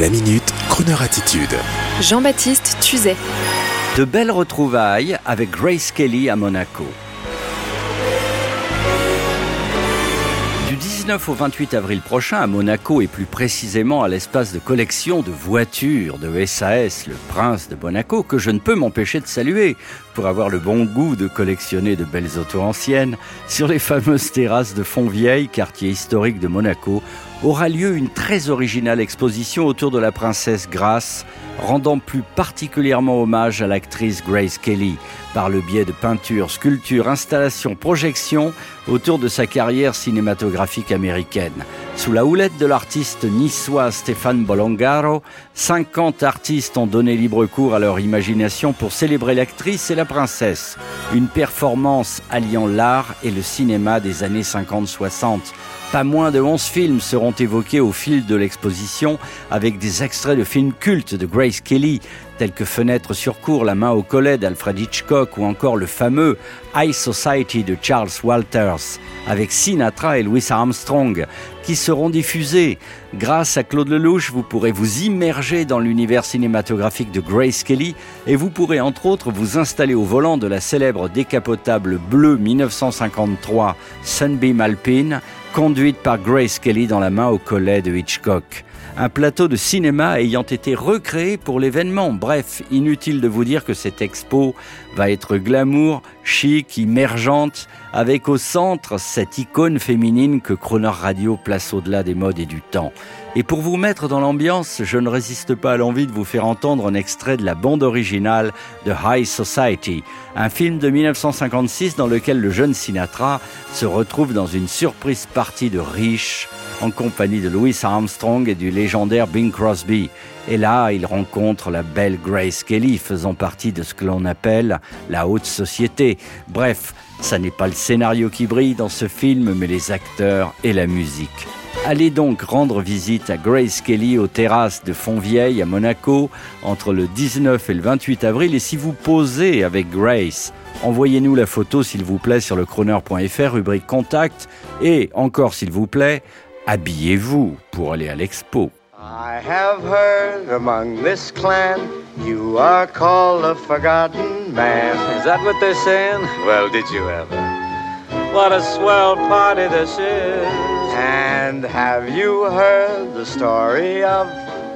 La minute, Kroneur attitude. Jean-Baptiste Tuzet. De belles retrouvailles avec Grace Kelly à Monaco. 19 au 28 avril prochain à Monaco et plus précisément à l'espace de collection de voitures de SAS, le prince de Monaco, que je ne peux m'empêcher de saluer pour avoir le bon goût de collectionner de belles autos anciennes, sur les fameuses terrasses de Fontvieille, quartier historique de Monaco, aura lieu une très originale exposition autour de la princesse Grace, rendant plus particulièrement hommage à l'actrice Grace Kelly par le biais de peintures, sculptures, installations, projections autour de sa carrière cinématographique américaine. Sous la houlette de l'artiste niçois Stéphane Bolongaro, 50 artistes ont donné libre cours à leur imagination pour célébrer l'actrice et la princesse. Une performance alliant l'art et le cinéma des années 50-60 pas moins de 11 films seront évoqués au fil de l'exposition avec des extraits de films cultes de Grace Kelly, tels que Fenêtre sur cour, La main au collet d'Alfred Hitchcock ou encore le fameux High Society de Charles Walters avec Sinatra et Louis Armstrong qui seront diffusés. Grâce à Claude Lelouch, vous pourrez vous immerger dans l'univers cinématographique de Grace Kelly et vous pourrez entre autres vous installer au volant de la célèbre décapotable bleue 1953 Sunbeam Alpine conduite par Grace Kelly dans la main au collet de Hitchcock. Un plateau de cinéma ayant été recréé pour l'événement. Bref, inutile de vous dire que cette expo va être glamour, chic, immergente, avec au centre cette icône féminine que Croner Radio place au-delà des modes et du temps. Et pour vous mettre dans l'ambiance, je ne résiste pas à l'envie de vous faire entendre un extrait de la bande originale de High Society, un film de 1956 dans lequel le jeune Sinatra se retrouve dans une surprise partie de riches en compagnie de Louis Armstrong et du légendaire Bing Crosby. Et là, il rencontre la belle Grace Kelly, faisant partie de ce que l'on appelle la haute société. Bref, ça n'est pas le scénario qui brille dans ce film, mais les acteurs et la musique. Allez donc rendre visite à Grace Kelly aux terrasses de Fontvieille à Monaco entre le 19 et le 28 avril. Et si vous posez avec Grace, envoyez-nous la photo s'il vous plaît sur le chroner.fr, rubrique contact. Et encore s'il vous plaît, habillez-vous pour aller à l'expo. I have heard among this clan you are called a forgotten man. Is that what they're saying? Well, did you ever? What a swell party this is. And have you heard the story of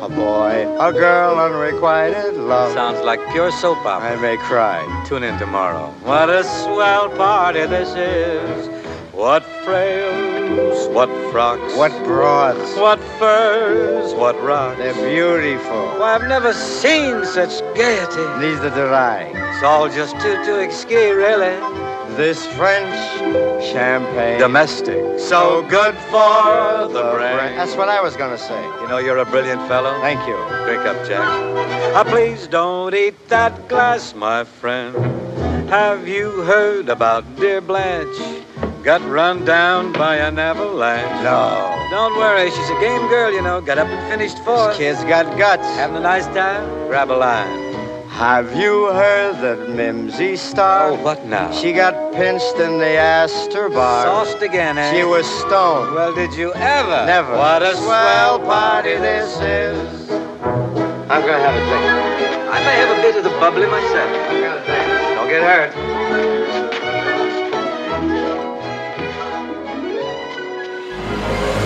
a boy, a girl, unrequited love? Sounds like pure soap opera. I may cry. Tune in tomorrow. What a swell party this is. What frails, what frocks, What broads? what furs, what rocks. They're beautiful. Why, I've never seen such gaiety. Neither did I. It's all just too, too exquis, really. This French champagne. Domestic. So good for the brain. brain. That's what I was going to say. You know you're a brilliant fellow. Thank you. Drink up, Jack. Ah, please don't eat that glass, my friend. Have you heard about dear Blanche? Got run down by an avalanche. No. Don't worry, she's a game girl, you know. Got up and finished fourth. This kid's got guts. Having a nice time? Grab a line. Have you heard that Mimsy Star? Oh, what now? She got pinched in the Astor bar. Sauced again, eh? She was stoned. Well, did you ever? Never. What a swell party this is. I'm gonna have a drink. I may have a bit of the bubbly myself. I'm gonna drink. Don't get hurt.